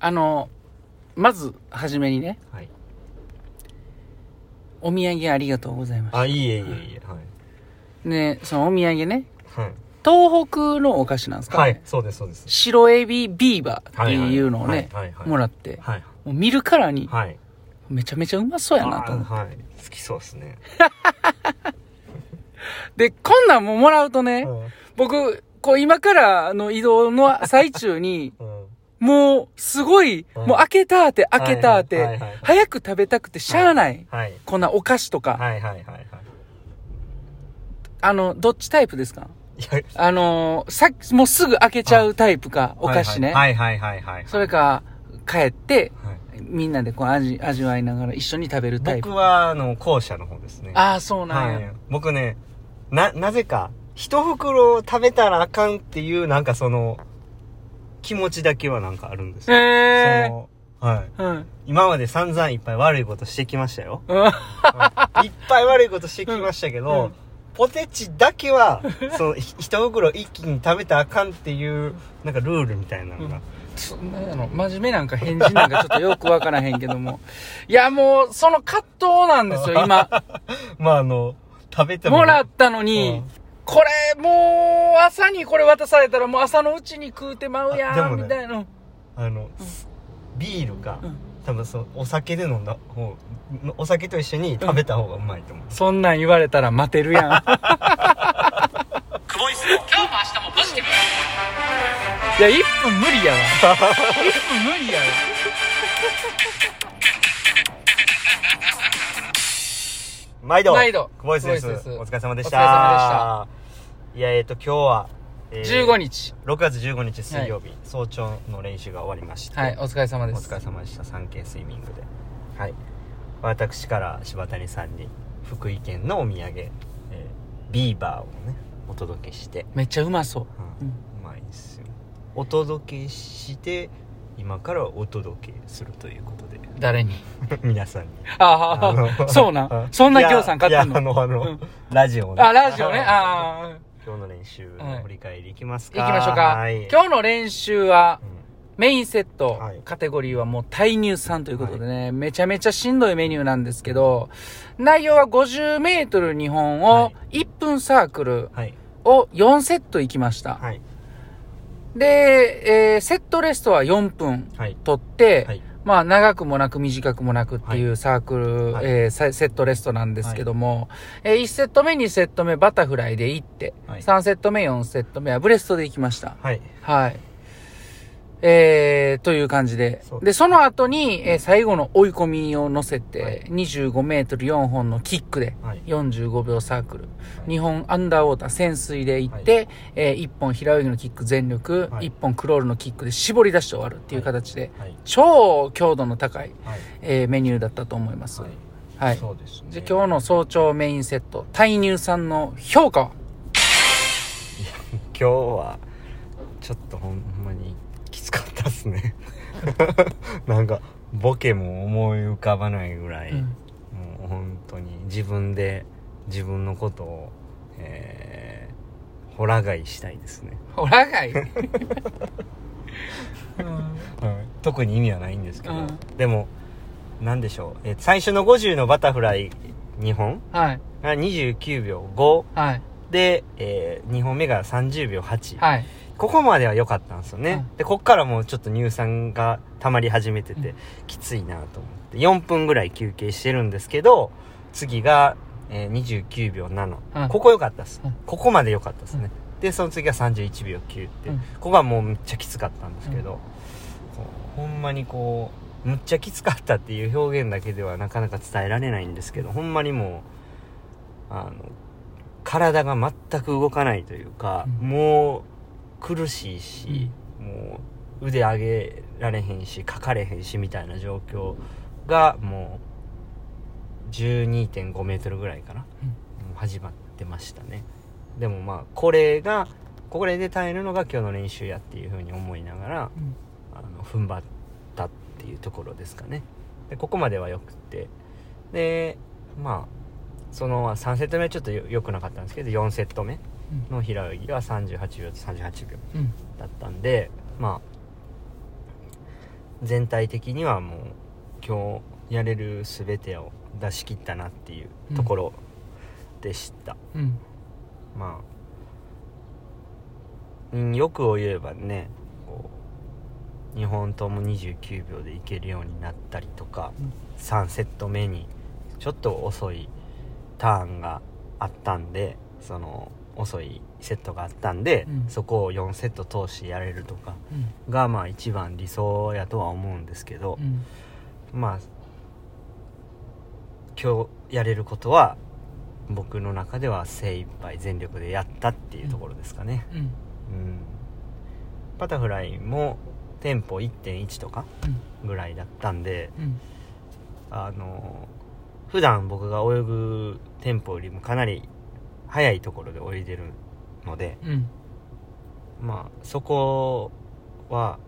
あの、まず、はじめにね、はい。お土産ありがとうございまあいいえいえいえはい。す。ね、そのお土産ね、はい。東北のお菓子なんですか、ね、はいそうですそうです。白エビビーバーっていうのをね、はいはいはいもらって、はい。もう見るからに、はい。めちゃめちゃうまそうやなと思って。あはい。好きそうですね。で、こんなんももらうとね、うん。僕、こう今からの移動の最中に、うんもう、すごい、うん。もう開けたーて、開けたーて、はいはい。はいはい早く食べたくてしゃあない。はいこんなお菓子とか。はいはいはいはい。あの、どっちタイプですか？いや。あのーさっき、もうすぐ開けちゃうタイプか、お菓子ね。はいはい。はいはいはいそれか、帰って、はい。みんなでこう味、味わいながら一緒に食べるタイプ。僕はあの後者の方ですね。ああ、そうなんや。はい。僕ねななぜか一袋食べたらあかんっていうなんかその気持ちだけはなんかあるんですよ、へえそのはい。うん。今まで散々いっぱい悪いことしてきましたよ、うん。はい。いっぱい悪いことしてきましたけど、うん。ポテチだけはそのひ一袋一気に食べたらあかんっていうなんかルールみたいなのが、そなんやろ真面目なんか返事なんかちょっとよくわからへんけども。いや、もう、その葛藤なんですよ、今。まああの食べてももらったのに、これ、もう、朝にこれ渡されたらもう朝のうちに食うてまうやん、みたいな。あの、ビールか、うん。多分そのお酒で飲んだ方お酒と一緒に食べた方がうまいと思う、そんなん言われたら待てるや ん。今日も明日もポジティブ。いや、1分無理やわ。1分無理やわ。毎度毎度。久保井です久保井ですお疲れ様でした。お疲れ様いやえっ、と今日は、えー15日。6月15日水曜日、早朝の練習が終わりまして、はい、お疲れ様おです。疲れ様でした。3K スイミングで。はい。私から柴谷さんに福井県のお土産、えービーバーをねお届けして、めっちゃうまそう。うん。うまいですよ。お届けして今からお届けするということで。誰に？皆さんに。ああ、のそうなん。そんな協賛買ってんいやいやあののあの、うん。ラジオね。あ、ラジオね。ああ。今日の練習振り返りいきますか、行きましょうか。はい、今日の練習は、うん。メインセット、はい。カテゴリーはもう対乳酸ということでね、めちゃめちゃしんどいメニューなんですけど、内容は50メートル2本はを1分サークルはい。を4セット行きました。はい。で、えーセットレストは4分はい。取って、はいまあ長くもなく短くもなくっていうサークル、はい。えーセセットレストなんですけども、え1セット目2セット目バタフライで行って、はい。3セット目4セット目はブレストで行きました。はい。はい。えー、という感じで。で、その後に、えー最後の追い込みを乗せて、はい。25メートル4本のキックで、はい。45秒サークル、はい。2本アンダーウォーター潜水で行って、え1本平泳ぎのキック全力、はい。1本クロールのキックで絞り出して終わるっていう形で、はい。超強度の高い、はい。えーメニューだったと思います。はい。はい。そうですね。じゃあ今日の早朝メインセット、対乳酸の評価は？今日はちょっとほんまにきつかったっすね。なんかボケも思い浮かばないぐらい、うん。もう本当に自分で自分のことをえー、ホラ買いしたいですね、ホラガイ、うん。特に意味はないんですけど、うん。でもなんでしょう、えー最初の50のバタフライ2本？はい。が29秒5はい。で、え2本目が30秒8、はい。ここまでは良かったんですよね、うん。でこっからもうちょっと乳酸が溜まり始めてて、うん。きついなと思って。4分ぐらい休憩してるんですけど次が、えー29秒7、うん。ここ良かったです、うん。ここまで良かったですね、でその次が31秒9って、うん。ここはもうめっちゃきつかったんですけど、ほんまにこうむっちゃきつかったっていう表現だけではなかなか伝えられないんですけどほんまにもうあの体が全く動かないというか、うん。もう苦しいし、もう腕上げられへんしかかれへんしみたいな状況がもう12.5メートルぐらいかな、うん。始まってましたね。でもまあこれがこれで耐えるのが今日の練習やっていうふうに思いながらうん。あの踏ん張ったっていうところですかね。でここまではよくって。でまあその3セット目はちょっとよ良くなかったんですけど4セット目の平泳ぎが38秒と38秒うん。だったんでまあ全体的にはもう今日やれる全てを出し切ったなっていうところでした、うん。まあうん欲を言えばねこう2本とも29秒でいけるようになったりとか、うん。3セット目にちょっと遅いターンがあったんでその遅いセットがあったんで、うん。そこを4セット通してやれるとかうん。がまあ一番理想やとは思うんですけどう、ん。まあ今日やれることは僕の中では精一杯全力でやったっていうところですかね、うん。うん。バタフライもテンポ1.1とかぐらいだったんでうん。あの普段僕が泳ぐテンポよりもかなり速いところで泳いでるのでうん。まあそこは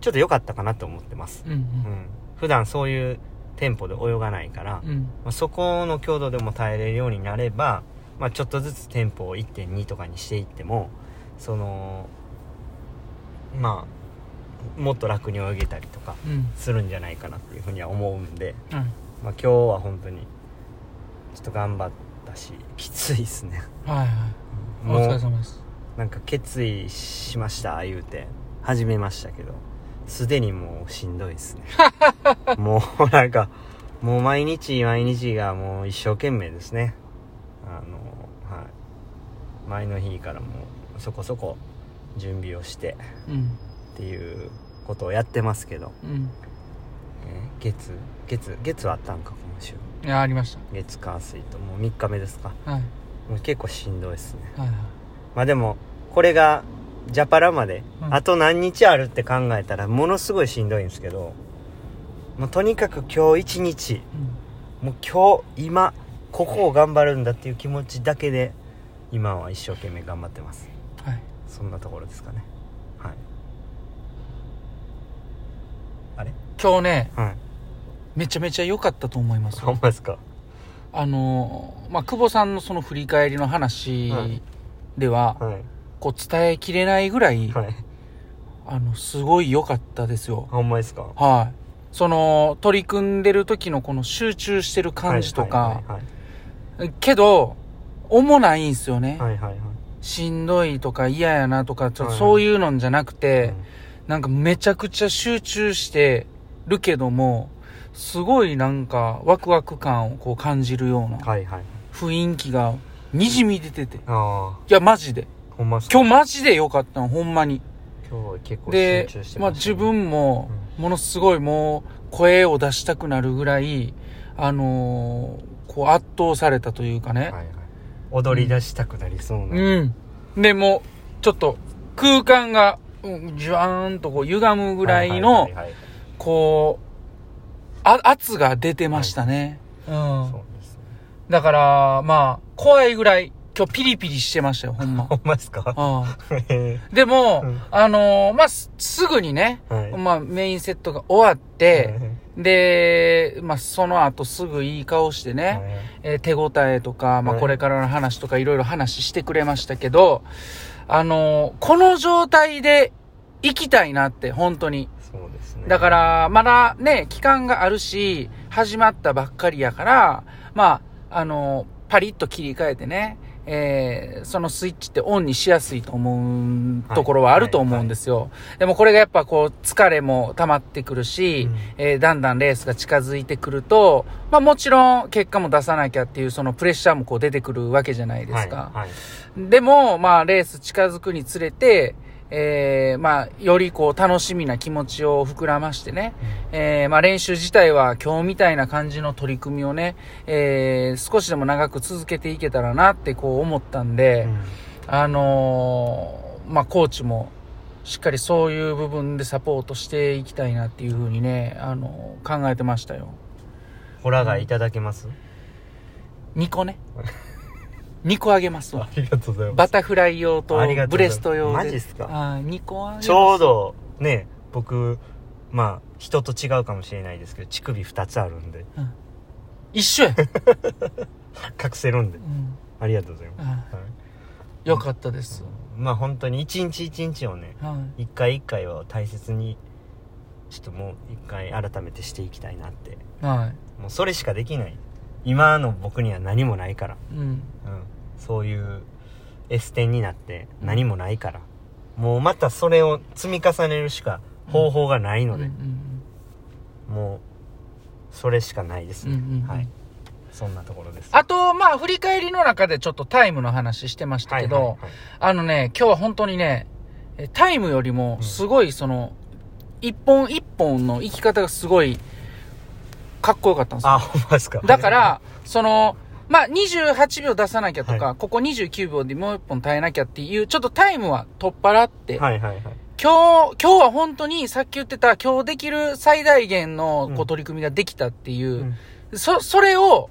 ちょっと良かったかなと思ってます、うんうん、普段そういうテンポで泳がないから、うん。まあ、そこの強度でも耐えれるようになれば、まあ、ちょっとずつテンポを1.2とかにしていってもそのまあもっと楽に泳げたりとかうん。するんじゃないかなっていうふうには思うんで、うん。まあ、今日は本当にちょっと頑張ったしきついですね。はいはい。おもう。疲れ様です。なんか決意しました言うて。始めましたけど。すでにもうしんどいですね。もうなんかもう毎日毎日がもう一生懸命ですね。あのはい。前の日からもうそこそこ準備をしてうん。っていうことをやってますけど、うんえー月月月はあったんか今週。いやありまし月火水ともう3日目ですか。たはい。もう結構しんどいですね。はいはい。まあでもこれがジャパラまでうん。あと何日あるって考えたらものすごいしんどいんですけどもうとにかく今日一日もう今日今ここを頑張るんだっていう気持ちだけで今は一生懸命頑張ってます。うんはい。そんなところですかねはいあれ今日ねはい。めちゃめちゃ良かったと思いますほんまですか？あのまあ久保さんのその振り返りの話はい。では、はい。こう伝えきれないぐらい、はい。あのすごい良かったですよ。ほんまですか？はい。その取り組んでる時のこの集中してる感じとか、はいけど重ないんすよね、はいはいはい。はいしんどいとか嫌やなとかちょっとはい。そういうのんじゃなくて、うん。なんかめちゃくちゃ集中してるけどもすごいなんかワクワク感をこう感じるような雰囲気がにじみ出てて。いああやマジで。今日マジで良かったのほんまに。今日は結構集で中してまあましたね自分もものすごいもう声を出したくなるぐらいあのーこう圧倒されたというかね、はいはい、踊り出したくなりそうな、うん。で、もう、ちょっと、空間が、うんじわーんとこう、歪むぐらいのはは、はいはいこう、あ、圧が出てましたね。うん。そう。です。ねだから、まあ、怖いぐらい、今日ピリピリしてましたよ、ほんま。ほんまですか？あへあでも、うん。あのーまあ、すすぐにね、えはい。まあ、メインセットが終わって、で、まあ、その後すぐいい顔してね、はい。えー手応えとか、まあ、はい。これからの話とかいろいろ話してくれましたけど、あのーこの状態で行きたいなって、本当に。だから、まだね、期間があるし、始まったばっかりやから、まあ、あのーパリッと切り替えてね、えーそのスイッチってオンにしやすいと思うところはあると思うんですよ。でもこれがやっぱこう疲れも溜まってくるし、うんえーだんだんレースが近づいてくると、まあもちろん結果も出さなきゃっていうそのプレッシャーもこう出てくるわけじゃないですか。はいはいでも、まあレース近づくにつれて、えーまあよりこう楽しみな気持ちを膨らましてね、えーまあ練習自体は今日みたいな感じの取り組みをね、えー少しでも長く続けていけたらなってこう思ったんで、うんあのーまあ、コーチも、しっかりそういう部分でサポートしていきたいなっていうふうにね、あのー考えてましたよ。ホラガイいただけます、2個ね。2個あげますわ。りがとうございバタフライ用とありがとうごブざいますレスト用で。マジっすか？あー2個あげます。ちょう。どね僕まあ人と違うかもしれないですけど乳首2つあるんで一緒や。隠せるんでうん。ありがとうございます、あはいーよかったです。まあ本当に一日一日をねはい。一回一回を大切にちょっともう一回改めてしていきたいなってはもうそれしかできない今の僕には何もないから、い。うん。うん、そういう S 点になって何もないから、もうまたそれを積み重ねるしか方法がないので、もうそれしかないですね、うんうんうん。はい。そんなところです。あと、まあ、振り返りの中でちょっとタイムの話してましたけど、はいはいはい。あのね、今日は本当にね、えタイムよりも、すごいその、一本一本の生き方がすごい、かっこよかったんですよ。あほんまですか。だから、その、まあ、28秒出さなきゃとか、はここ29秒でもう一本耐えなきゃっていう、ちょっとタイムは取っ払って、はいはいはい今日、今日は本当にさっき言ってた、今日できる最大限のこううん取り組みができたっていう、うんそ、それを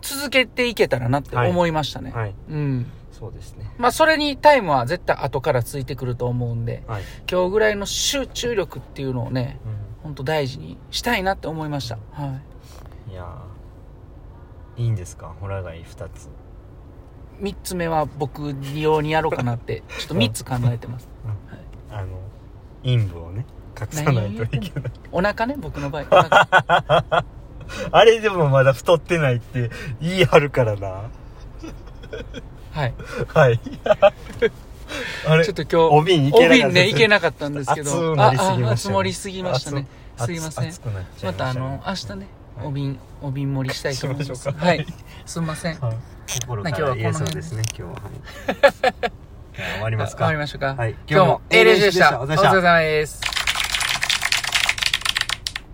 続けていけたらなって思いましたね。はいうん。そうですねまあ、それにタイムは絶対後からついてくると思うんで、はい、今日ぐらいの集中力っていうのをね、う本当大事にしたいなって思いました。はい。ん、いやーいいんですか？ホラガイ2つ。三つ目は僕用にやろうかなって、ちょっと三つ考えてます。あの陰部をね隠さないといけない。お腹ね、僕の場合。あれでもまだ太ってないって言い張るからな。はい。はい。あれちょっと今日、お瓶いけなかったお瓶ね、いけなかったんですけど、熱なりすぎましたね。ああ熱盛りすぎましたね。熱すいませんましたね。またあの、明日ね、はいお瓶、お瓶盛りしたいと思います。しましょうかはい。すみません。はい心か今日はこの辺そうですね今日ははい じゃあ終わりますか終わりましょうか。はい今日も A 練習でした。おお疲れ様でした疲れ様です。